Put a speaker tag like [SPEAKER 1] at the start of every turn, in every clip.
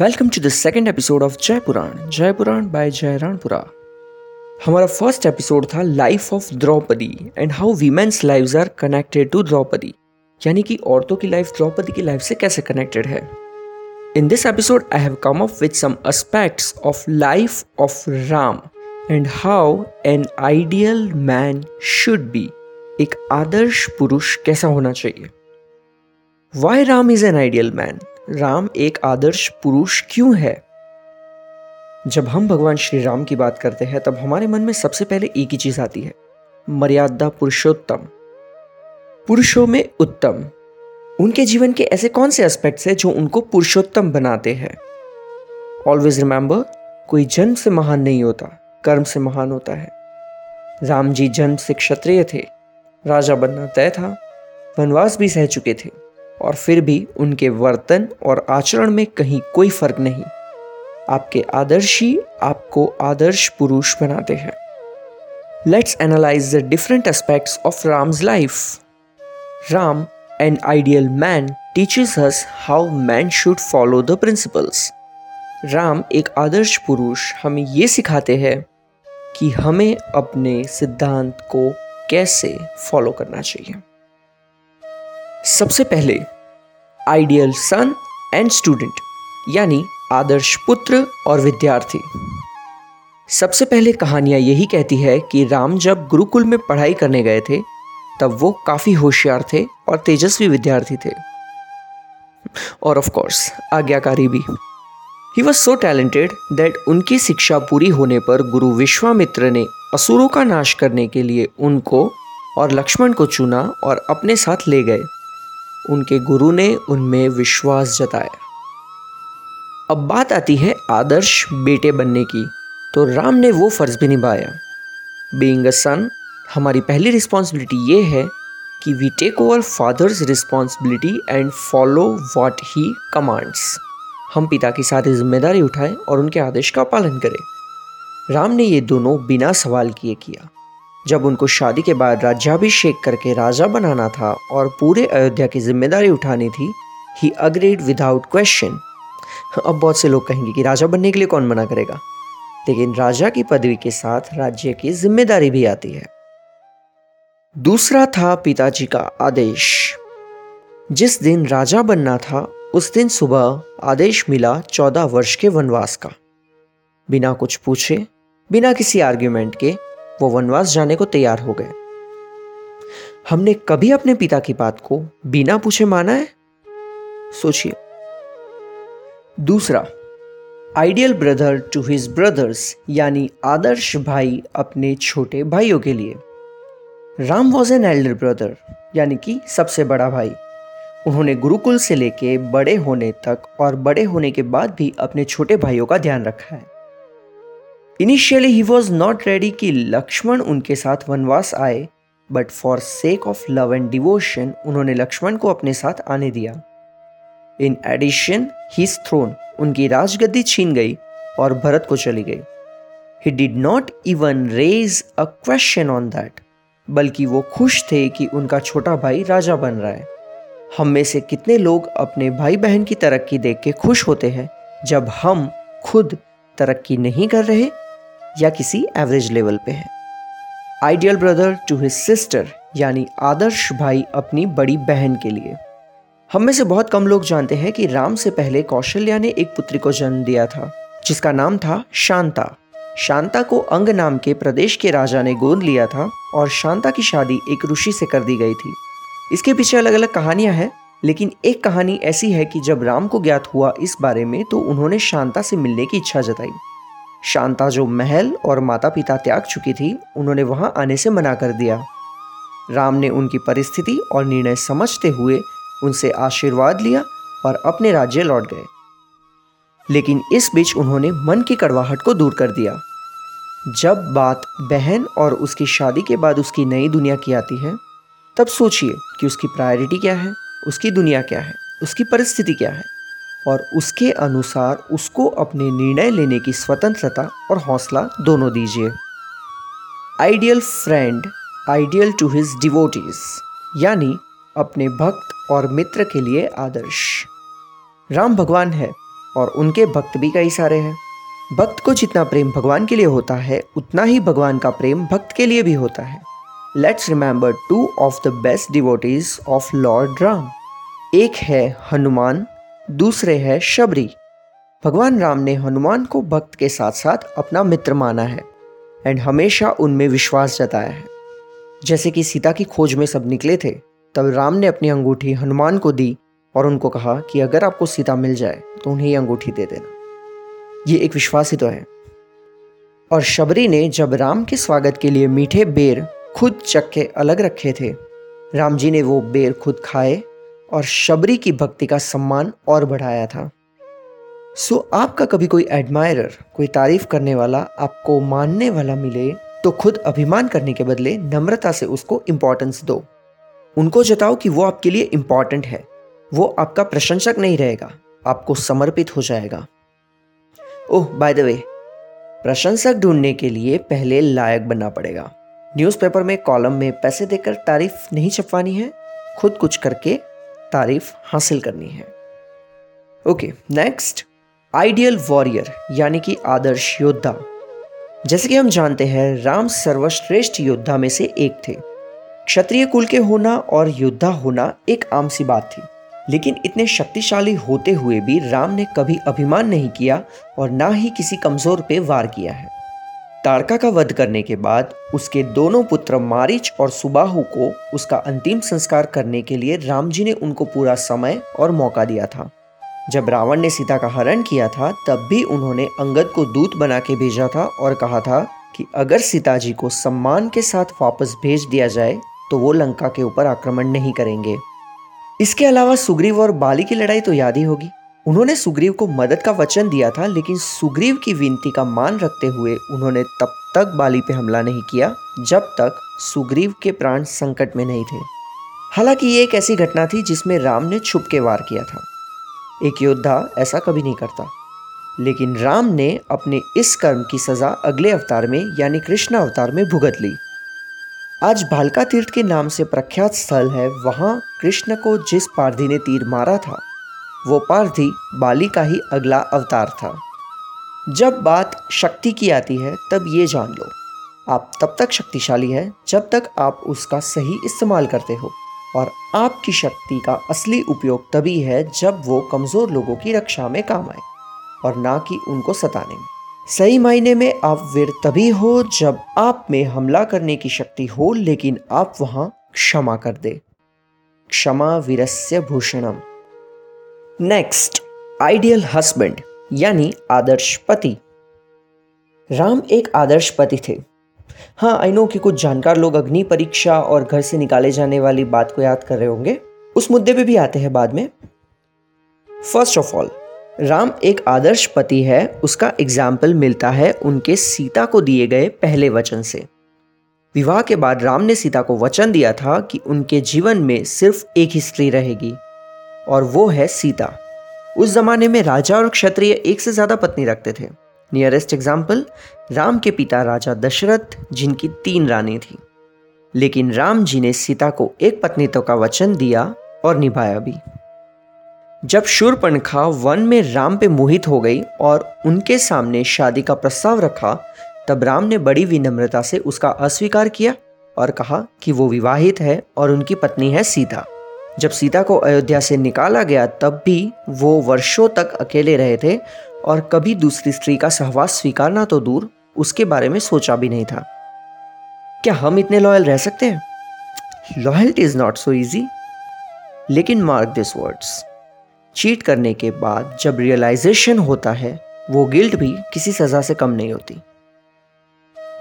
[SPEAKER 1] Welcome to the second episode of Jai Puran Jai Puran by Jai Ranpura हमारा first episode था life of Draupadi and how women's lives are connected to Draupadi यानी कि औरतों की life Draupadi की life से कैसे connected है? In this episode I have come up with some aspects of life of Ram and how an ideal man should be एक आदर्श पुरुष कैसा होना चाहिए? Why Ram is an ideal man Ram एक आदर्श पुरुष क्यों है? जब हम भगवान श्री राम की बात करते हैं, तब हमारे मन में सबसे पहले एक ही चीज़ आती है, मर्यादा पुरुषोत्तम। पुरुषों में उत्तम। उनके जीवन के ऐसे कौन से एस्पेक्ट्स हैं जो उनको पुरुषोत्तम बनाते हैं? ऑलवेज रिमेंबर कोई जन्म से महान नहीं होता, कर्म से महान होता है। राम जी जन्म से क्षत्रिय थे, राजा बनना तय था, वनवास भी सह चुके थे। और फिर भी उनके वर्तन और आचरण में कहीं कोई फ़र्क नहीं। आपके आदर्श ही आपको आदर्श पुरुष बनाते हैं। Let's analyze the different aspects of Ram's life Ram an ideal man teaches us how man should follow the principles Ram एक आदर्श पुरुष, हमें ये सिखाते हैं कि हमें अपने सिद्धांत को कैसे फॉलो करना चाहिए। सबसे पहले, आइडियल सन एंड स्टूडेंट, यानी आदर्श पुत्र और विद्यार्थी। सबसे पहले कहानियाँ यही कहती है कि राम जब गुरुकुल में पढ़ाई करने गए थे, तब वो काफ़ी होशियार थे और तेजस्वी विद्यार्थी थे। और ऑफ़ कोर्स आज्ञाकारी भी। He was so talented that उनकी शिक्षा पूरी होने पर गुरु विश्वामित्र ने असुरों का नाश करने के लिए उनको और लक्ष्मण को चुना और अपने साथ ले गए। उनके गुरु ने उनमें विश्वास जताया। अब बात आती है आदर्श बेटे बनने की तो राम ने वो फ़र्ज़ भी निभाया। बींग अ सन हमारी पहली रिस्पॉन्सिबिलिटी ये है कि we take over father's responsibility and follow what he commands हम पिता की सारी ज़िम्मेदारी उठाएँ और उनके आदेश का पालन करें। राम ने ये दोनों बिना सवाल किए किया। जब उनको शादी के बाद राज्याभिषेक करके राजा बनाना था और पूरे अयोध्या की ज़िम्मेदारी उठानी थी ही अग्रेड विदाउट क्वेश्चन अब बहुत से लोग कहेंगे कि राजा बनने के लिए कौन मना करेगा? लेकिन राजा की पदवी के साथ राज्य की ज़िम्मेदारी भी आती है। दूसरा था पिताजी का आदेश। जिस दिन राजा बनना था, उस दिन सुबह आदेश मिला चौदह वर्ष के वनवास का। बिना कुछ पूछे, बिना किसी आर्ग्यूमेंट के वो वनवास जाने को तैयार हो गए। हमने कभी अपने पिता की बात को बिना पूछे माना है? सोचिए। दूसरा, ideal brother to his brothers, यानी आदर्श भाई अपने छोटे भाइयों के लिए। Ram was an elder brother, यानी कि सबसे बड़ा भाई। उन्होंने गुरुकुल से लेके बड़े होने तक और बड़े होने के बाद भी अपने छोटे भाइयों का ध्यान रखा है। Initially he was not ready कि लक्ष्मण उनके साथ वनवास आए but for sake of love and devotion उन्होंने लक्ष्मण को अपने साथ आने दिया। इन एडिशन हिज थ्रोन उनकी राजगद्दी छीन गई और भरत को चली गई। He did not even raise a question on that बल्कि वो खुश थे कि उनका छोटा भाई राजा बन रहा है। हम में से कितने लोग अपने भाई बहन की तरक्की देख के खुश होते हैं, जब हम खुद तरक्की नहीं कर रहे या किसी एवरेज लेवल पे है। Ideal brother to his sister यानी आदर्श भाई अपनी बड़ी बहन के लिए। हम में से बहुत कम लोग जानते हैं कि राम से पहले कौशल्या ने एक पुत्री को जन्म दिया था, जिसका नाम था शांता। शांता को अंग नाम के प्रदेश के राजा ने गोद लिया था और शांता की शादी एक ऋषि से कर दी गई थी। इसके पीछे अलग अलग कहानियाँ हैं, लेकिन एक कहानी ऐसी है कि जब राम को ज्ञात हुआ इस बारे में तो उन्होंने शांता से मिलने की इच्छा जताई। शांता जो महल और माता पिता त्याग चुकी थी, उन्होंने वहाँ आने से मना कर दिया। राम ने उनकी परिस्थिति और निर्णय समझते हुए उनसे आशीर्वाद लिया और अपने राज्य लौट गए। लेकिन इस बीच उन्होंने मन की कड़वाहट को दूर कर दिया। जब बात बहन और उसकी शादी के बाद उसकी नई दुनिया की आती है, तब सोचिए कि उसकी प्रायोरिटी क्या है, उसकी दुनिया क्या है, उसकी परिस्थिति क्या है। और उसके अनुसार उसको अपने निर्णय लेने की स्वतंत्रता और हौसला दोनों दीजिए। Ideal friend ideal to his devotees यानी अपने भक्त और मित्र के लिए आदर्श। राम भगवान है और उनके भक्त भी कई सारे हैं। भक्त को जितना प्रेम भगवान के लिए होता है, उतना ही भगवान का प्रेम भक्त के लिए भी होता है। Let's remember two of the best devotees of lord Ram एक है हनुमान दूसरे है शबरी। भगवान राम ने हनुमान को भक्त के साथ साथ अपना मित्र माना है एंड हमेशा उनमें विश्वास जताया है। जैसे कि सीता की खोज में सब निकले थे, तब राम ने अपनी अंगूठी हनुमान को दी और उनको कहा कि अगर आपको सीता मिल जाए तो उन्हें ये अंगूठी दे देना। ये एक विश्वास ही तो है। और शबरी ने जब राम के स्वागत के लिए मीठे बेर खुद चक्के अलग रखे थे, राम जी ने वो बेर खुद खाए और शबरी की भक्ति का सम्मान और बढ़ाया था। सो आपका कभी कोई एडमायरर कोई तारीफ़ करने वाला आपको मानने वाला मिले तो खुद अभिमान करने के बदले नम्रता से उसको इम्पोर्टेंस दो। उनको जताओ कि वो आपके लिए इंपॉर्टेंट है। वो आपका प्रशंसक नहीं रहेगा, आपको समर्पित हो जाएगा। ओह बाय द वे प्रशंसक ढूँढने के लिए पहले लायक बनना पड़ेगा। न्यूज़पेपर में कॉलम में पैसे देकर तारीफ़ नहीं छपवानी है, खुद कुछ करके तारीफ़ हासिल करनी है। ओके नेक्स्ट आइडियल वॉरियर यानी कि आदर्श योद्धा। जैसे कि हम जानते हैं, राम सर्वश्रेष्ठ योद्धा में से एक थे। क्षत्रिय कुल के होना और योद्धा होना एक आम सी बात थी। लेकिन इतने शक्तिशाली होते हुए भी राम ने कभी अभिमान नहीं किया और ना ही किसी कमज़ोर पे वार किया है। तारका का वध करने के बाद उसके दोनों पुत्र मारिच और सुबाहु को उसका अंतिम संस्कार करने के लिए राम जी ने उनको पूरा समय और मौका दिया था। जब रावण ने सीता का हरण किया था, तब भी उन्होंने अंगद को दूत बना के भेजा था और कहा था कि अगर सीता जी को सम्मान के साथ वापस भेज दिया जाए तो वो लंका के ऊपर आक्रमण नहीं करेंगे। इसके अलावा सुग्रीव और बाली की लड़ाई तो याद ही होगी। उन्होंने सुग्रीव को मदद का वचन दिया था, लेकिन सुग्रीव की विनती का मान रखते हुए उन्होंने तब तक बाली पे हमला नहीं किया, जब तक सुग्रीव के प्राण संकट में नहीं थे। हालाँकि ये एक ऐसी घटना थी जिसमें राम ने छुप के वार किया था। एक योद्धा ऐसा कभी नहीं करता। लेकिन राम ने अपने इस कर्म की सजा अगले अवतार में, यानी कृष्ण अवतार में भुगत ली। आज भालका तीर्थ के नाम से प्रख्यात स्थल है, वहाँ कृष्ण को जिस पारधी ने तीर मारा था वो पारधी बाली का ही अगला अवतार था। जब बात शक्ति की आती है, तब ये जान लो, आप तब तक शक्तिशाली है जब तक आप उसका सही इस्तेमाल करते हो। और आपकी शक्ति का असली उपयोग तभी है जब वो कमज़ोर लोगों की रक्षा में काम आए, और ना कि उनको सताने में। सही मायने में आप वीर तभी हो जब आप में हमला करने की शक्ति हो, लेकिन आप वहाँ क्षमा कर दे। क्षमा वीरस्य भूषणम। नेक्स्ट आइडियल हस्बैंड यानी आदर्श पति। राम एक आदर्श पति थे। हाँ आई नो कि कुछ जानकार लोग अग्नि परीक्षा और घर से निकाले जाने वाली बात को याद कर रहे होंगे। उस मुद्दे पे भी आते हैं बाद में। फ़र्स्ट ऑफ़ ऑल राम एक आदर्श पति है, उसका एग्ज़ाम्पल मिलता है उनके सीता को दिए गए पहले वचन से। विवाह के बाद राम ने सीता को वचन दिया था कि उनके जीवन में सिर्फ़ एक ही स्त्री रहेगी। और वो है सीता। उस जमाने में राजा और क्षत्रिय एक से ज़्यादा पत्नी रखते थे। नियरेस्ट एग्ज़ाम्पल राम के पिता राजा दशरथ, जिनकी तीन रानी थी। लेकिन राम जी ने सीता को एक पत्नीत्व का वचन दिया और निभाया भी। जब शूरपणखा वन में राम पे मोहित हो गई और उनके सामने शादी का प्रस्ताव रखा, तब राम ने बड़ी विनम्रता से उसका अस्वीकार किया और कहा कि वो विवाहित है और उनकी पत्नी है सीता। जब सीता को अयोध्या से निकाला गया, तब भी वो वर्षों तक अकेले रहे थे और कभी दूसरी स्त्री का सहवास स्वीकारना तो दूर उसके बारे में सोचा भी नहीं था। क्या हम इतने लॉयल रह सकते हैं? Loyalty is not so easy लेकिन मार्क दिस वर्ड्स, चीट करने के बाद जब रियलाइजेशन होता है, वो गिल्ट भी किसी सजा से कम नहीं होती।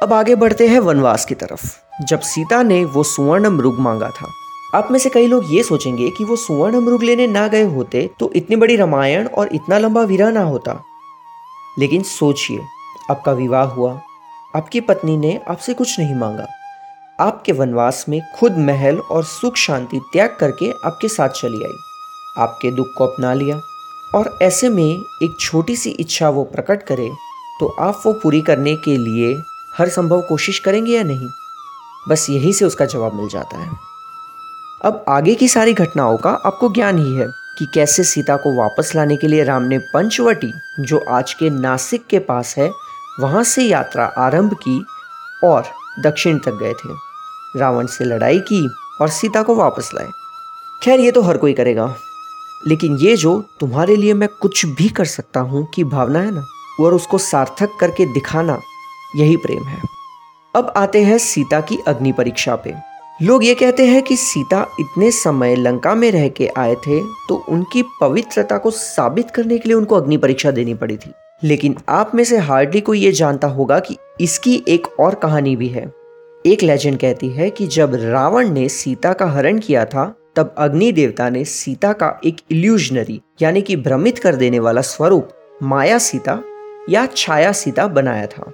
[SPEAKER 1] अब आगे बढ़ते हैं वनवास की तरफ़। जब सीता ने वो सुवर्ण मृग मांगा था आप में से कई लोग ये सोचेंगे कि वो सुवर्ण मृग लेने ना गए होते तो इतनी बड़ी रामायण और इतना लंबा विरह ना होता। लेकिन सोचिए, आपका विवाह हुआ। आपकी पत्नी ने आपसे कुछ नहीं मांगा। आपके वनवास में खुद महल और सुख शांति त्याग करके आपके साथ चली आई। आपके दुख को अपना लिया। और ऐसे में एक छोटी सी इच्छा वो प्रकट करे तो आप वो पूरी करने के लिए हर संभव कोशिश करेंगे या नहीं? बस यही से उसका जवाब मिल जाता है। अब आगे की सारी घटनाओं का आपको ज्ञान ही है कि कैसे सीता को वापस लाने के लिए राम ने पंचवटी, जो आज के नासिक के पास है, वहाँ से यात्रा आरंभ की और दक्षिण तक गए थे। रावण से लड़ाई की और सीता को वापस लाए। खैर, ये तो हर कोई करेगा। लेकिन ये जो तुम्हारे लिए मैं कुछ भी कर सकता हूँ कि भावना है ना, और उसको सार्थक करके दिखाना यही प्रेम है। अब आते हैं सीता की अग्नि परीक्षा पे। लोग ये कहते हैं कि सीता इतने समय लंका में रह के आए थे तो उनकी पवित्रता को साबित करने के लिए उनको अग्नि परीक्षा देनी पड़ी थी। लेकिन आप में से हार्डली कोई ये जानता होगा कि इसकी एक और कहानी भी है। एक लेजेंड कहती है कि जब रावण ने सीता का हरण किया था, तब अग्नि देवता ने सीता का एक इल्यूजनरी यानी कि भ्रमित कर देने वाला स्वरूप, माया सीता या छाया सीता बनाया था,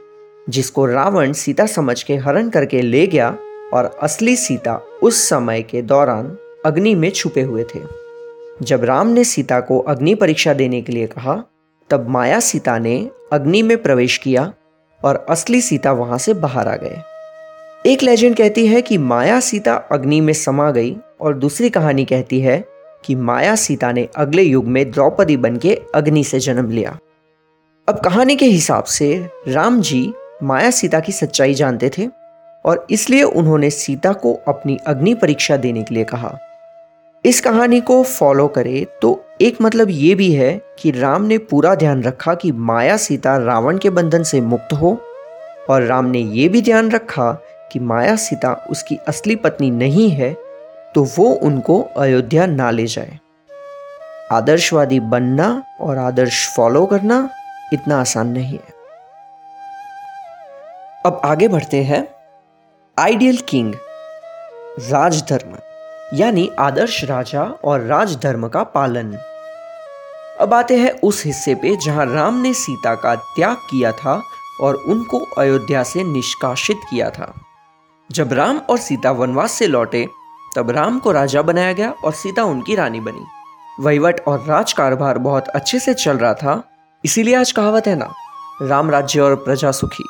[SPEAKER 1] जिसको रावण सीता समझ के हरण करके ले गया और असली सीता उस समय के दौरान अग्नि में छुपे हुए थे। जब राम ने सीता को अग्नि परीक्षा देने के लिए कहा, तब माया सीता ने अग्नि में प्रवेश किया और असली सीता वहाँ से बाहर आ गए। एक लेजेंड कहती है कि माया सीता अग्नि में समा गई और दूसरी कहानी कहती है कि माया सीता ने अगले युग में द्रौपदी बन के अग्नि से जन्म लिया। अब कहानी के हिसाब से राम जी माया सीता की सच्चाई जानते थे और इसलिए उन्होंने सीता को अपनी अग्नि परीक्षा देने के लिए कहा। इस कहानी को फॉलो करें तो एक मतलब ये भी है कि राम ने पूरा ध्यान रखा कि माया सीता रावण के बंधन से मुक्त हो और राम ने यह भी ध्यान रखा कि माया सीता उसकी असली पत्नी नहीं है तो वो उनको अयोध्या ना ले जाए। आदर्शवादी बनना और आदर्श फॉलो करना इतना आसान नहीं है। अब आगे बढ़ते हैं। आइडियल किंग, राजधर्म, यानी आदर्श राजा और राजधर्म का पालन। अब आते हैं उस हिस्से पे जहाँ राम ने सीता का त्याग किया था और उनको अयोध्या से निष्कासित किया था। जब राम और सीता वनवास से लौटे, तब राम को राजा बनाया गया और सीता उनकी रानी बनी। वहीवट और राज कारोबार बहुत अच्छे से चल रहा था, इसीलिए आज कहावत है ना, राम राज्य और प्रजा सुखी।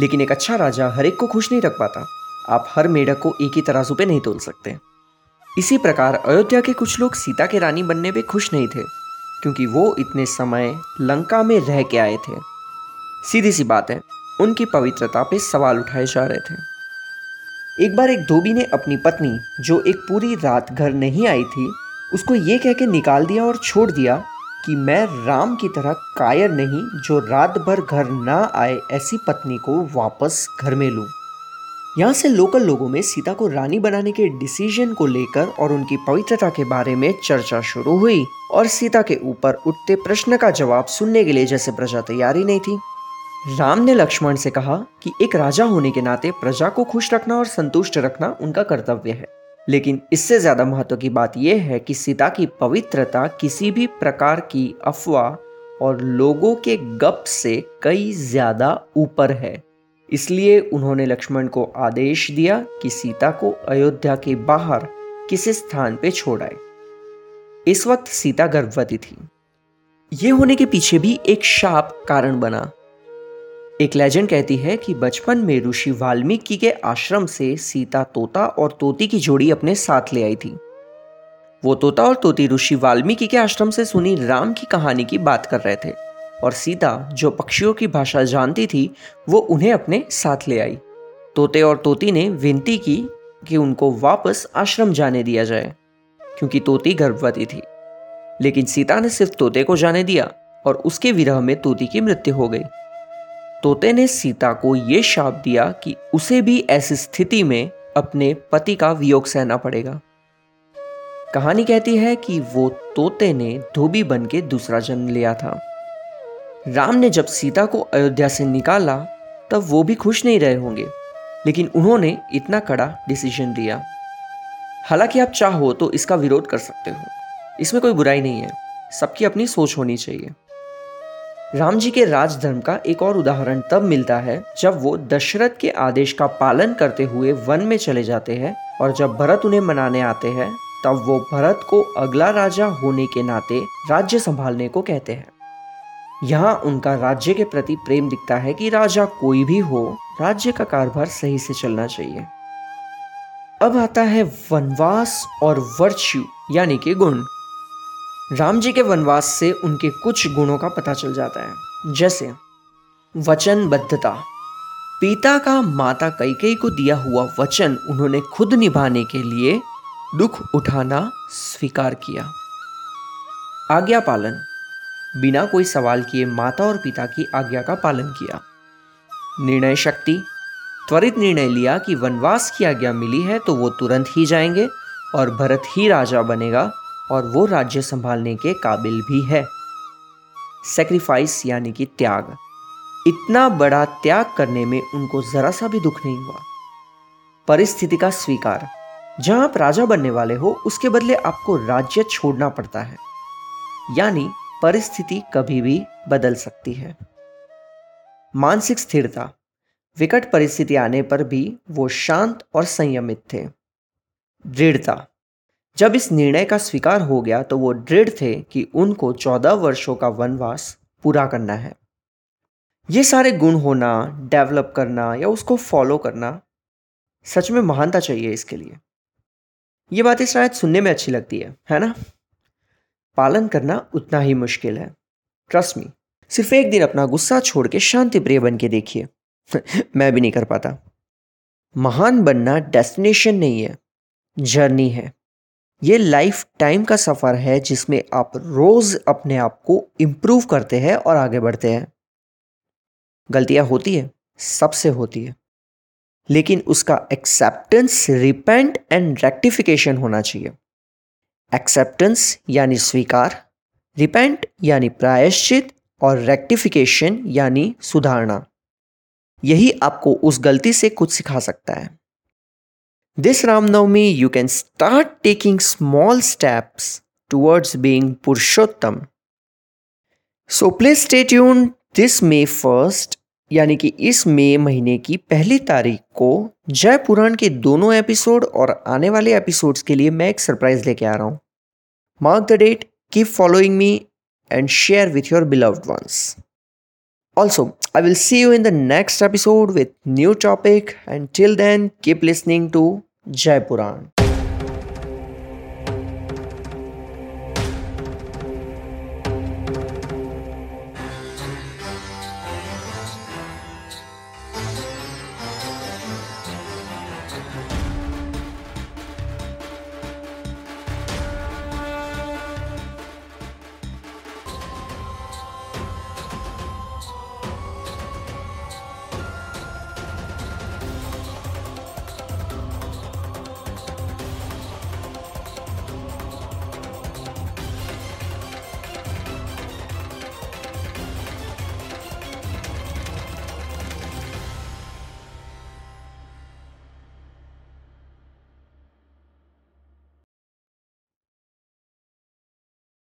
[SPEAKER 1] लेकिन एक अच्छा राजा हर एक को खुश नहीं रख पाता। आप हर मेढक को एक ही तराजू पे नहीं तोल सकते। इसी प्रकार अयोध्या के कुछ लोग सीता के रानी बनने पे खुश नहीं थे, क्योंकि वो इतने समय लंका में रह के आए थे। सीधी सी बात है, उनकी पवित्रता पे सवाल उठाए जा रहे थे। एक बार एक धोबी ने अपनी पत्नी, जो एक पूरी रात घर नहीं आई थी, उसको ये कह के निकाल दिया और छोड़ दिया कि मैं राम की तरह कायर नहीं जो रात भर घर ना आए ऐसी पत्नी को वापस घर में लूँ। यहाँ से लोकल लोगों में सीता को रानी बनाने के डिसीज़न को लेकर और उनकी पवित्रता के बारे में चर्चा शुरू हुई और सीता के ऊपर उठते प्रश्न का जवाब सुनने के लिए जैसे प्रजा तैयारी नहीं थी राम ने लक्ष्मण से कहा कि एक राजा होने के नाते प्रजा को खुश रखना और संतुष्ट रखना उनका कर्तव्य है लेकिन इससे ज़्यादा महत्व की बात यह है कि सीता की पवित्रता किसी भी प्रकार की अफवाह और लोगों के गप से कई ज़्यादा ऊपर है। इसलिए उन्होंने लक्ष्मण को आदेश दिया कि सीता को अयोध्या के बाहर किसी स्थान पे छोड़ाए। इस वक्त सीता गर्भवती थी। ये होने के पीछे भी एक शाप कारण बना। एक लेजेंड कहती है कि बचपन में ऋषि वाल्मीकि के आश्रम से सीता तोता और तोती की जोड़ी अपने साथ ले आई थी। वो तोता और तोती ऋषि वाल्मीकि के आश्रम से सुनी राम की कहानी की बात कर रहे थे और सीता, जो पक्षियों की भाषा जानती थी, वो उन्हें अपने साथ ले आई। तोते और तोती ने विनती की कि उनको वापस आश्रम जाने दिया जाए, क्योंकि तोती गर्भवती थी। लेकिन सीता ने सिर्फ़ तोते को जाने दिया और उसके विरह में तोती की मृत्यु हो गई। तोते ने सीता को ये शाप दिया कि उसे भी ऐसी स्थिति में अपने पति का वियोग सहना पड़ेगा। कहानी कहती है कि वो तोते ने धोबी बन के दूसरा जन्म लिया था। राम ने जब सीता को अयोध्या से निकाला, तब वो भी खुश नहीं रहे होंगे, लेकिन उन्होंने इतना कड़ा डिसीज़न लिया हालाँकि आप चाहो तो इसका विरोध कर सकते हो। इसमें कोई बुराई नहीं है। सबकी अपनी सोच होनी चाहिए। राम जी के राजधर्म का एक और उदाहरण तब मिलता है जब वो दशरथ के आदेश का पालन करते हुए वन में चले जाते हैं और जब भरत उन्हें मनाने आते हैं, तब वो भरत को अगला राजा होने के नाते राज्य संभालने को कहते हैं। यहाँ उनका राज्य के प्रति प्रेम दिखता है कि राजा कोई भी हो, राज्य का कारभार सही से चलना चाहिए। अब आता है वनवास और वर्च्यू यानी कि गुण। राम जी के वनवास से उनके कुछ गुणों का पता चल जाता है। जैसे, वचनबद्धता। पिता का माता कैकेयी को दिया हुआ वचन उन्होंने खुद निभाने के लिए दुख उठाना स्वीकार किया। आज्ञा पालन बिना कोई सवाल किए माता और पिता की आज्ञा का पालन किया। निर्णय शक्ति। त्वरित निर्णय लिया कि वनवास की आज्ञा मिली है तो वो तुरंत ही जाएँगे और भरत ही राजा बनेगा और वो राज्य संभालने के काबिल भी है। सेक्रीफाइस यानी कि त्याग। इतना बड़ा त्याग करने में उनको जरा सा भी दुख नहीं हुआ। परिस्थिति का स्वीकार। जहाँ आप राजा बनने वाले हो, उसके बदले आपको राज्य छोड़ना पड़ता है। यानी परिस्थिति कभी भी बदल सकती है। मानसिक स्थिरता। विकट परिस्थिति आने पर भी वो शांत और संयमित थे। दृढ़ता। जब इस निर्णय का स्वीकार हो गया तो वो दृढ़ थे कि उनको चौदह वर्षों का वनवास पूरा करना है। ये सारे गुण होना डेवलप करना या उसको फॉलो करना सच में महानता चाहिए इसके लिए। ये बातें शायद सुनने में अच्छी लगती है है ना? पालन करना उतना ही मुश्किल है। ट्रस्ट मी सिर्फ़ एक दिन अपना गुस्सा छोड़ के शांति प्रिय बन के देखिए। मैं भी नहीं कर पाता। महान बनना डेस्टिनेशन नहीं है जर्नी है। ये लाइफ टाइम का सफ़र है जिसमें आप रोज़ अपने आप को इम्प्रूव करते हैं और आगे बढ़ते हैं। गलतियाँ होती है, सबसे होती है। लेकिन उसका एक्सेप्टेंस रिपेंट एंड रेक्टिफिकेशन होना चाहिए। एक्सेप्टेंस यानी स्वीकार रिपेंट यानी प्रायश्चित और रेक्टिफिकेशन यानी सुधारना यही आपको उस गलती से कुछ सिखा सकता है। This Ramnavami, you can start taking small steps towards being Purushottam. So please stay tuned this May 1st यानी कि इस मई महीने की पहली तारीख को जय पुराण के दोनों एपिसोड और आने वाले एपिसोड्स के लिए मैं एक सरप्राइज़ लेके आ रहा हूँ mark the date keep following me and share with your beloved ones. Also, I will see you in the next episode with new topic. Until then, keep listening to Jai Puran.